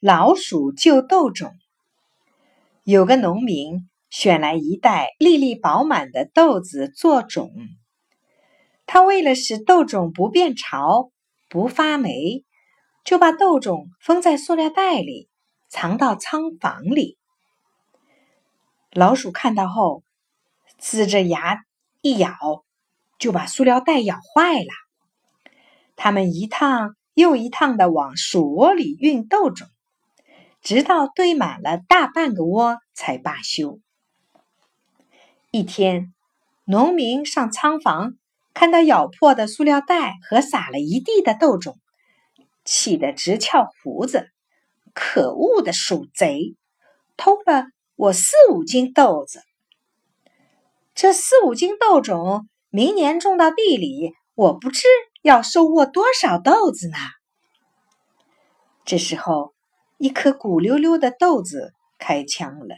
老鼠救豆种。有个农民选来一袋粒粒饱满的豆子做种，他为了使豆种不变潮、不发霉，就把豆种封在塑料袋里，藏到仓房里。老鼠看到后，呲着牙一咬，就把塑料袋咬坏了。他们一趟又一趟的往鼠窝里运豆种，直到堆满了大半个窝才罢休。一天，农民上仓房，看到咬破的塑料袋和撒了一地的豆种，气得直翘胡子。可恶的鼠贼，偷了！我四五斤豆子，这四五斤豆种，明年种到地里，我不知要收获多少豆子呢。这时候，一颗鼓溜溜的豆子开枪了。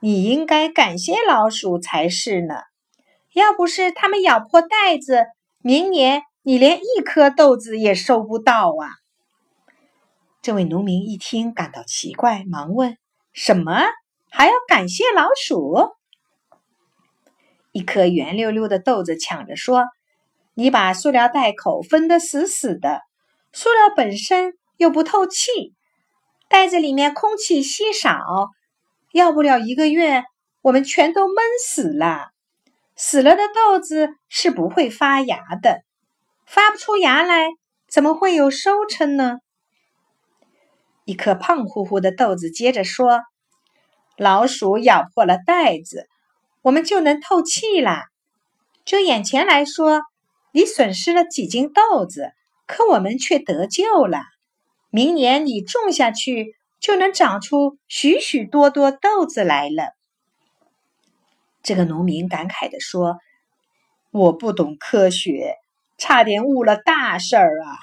你应该感谢老鼠才是呢，要不是它们咬破袋子，明年你连一颗豆子也收不到啊！这位农民一听，感到奇怪，忙问：“什么？”还要感谢老鼠。一颗圆溜溜的豆子抢着说：“你把塑料袋口封得死死的，塑料本身又不透气，袋子里面空气稀少，要不了一个月，我们全都闷死了。死了的豆子是不会发芽的，发不出芽来，怎么会有收成呢？”一颗胖乎乎的豆子接着说。老鼠咬破了袋子，我们就能透气啦。就眼前来说，你损失了几斤豆子，可我们却得救了。明年你种下去，就能长出许许多多豆子来了。这个农民感慨地说：“我不懂科学，差点误了大事儿啊！”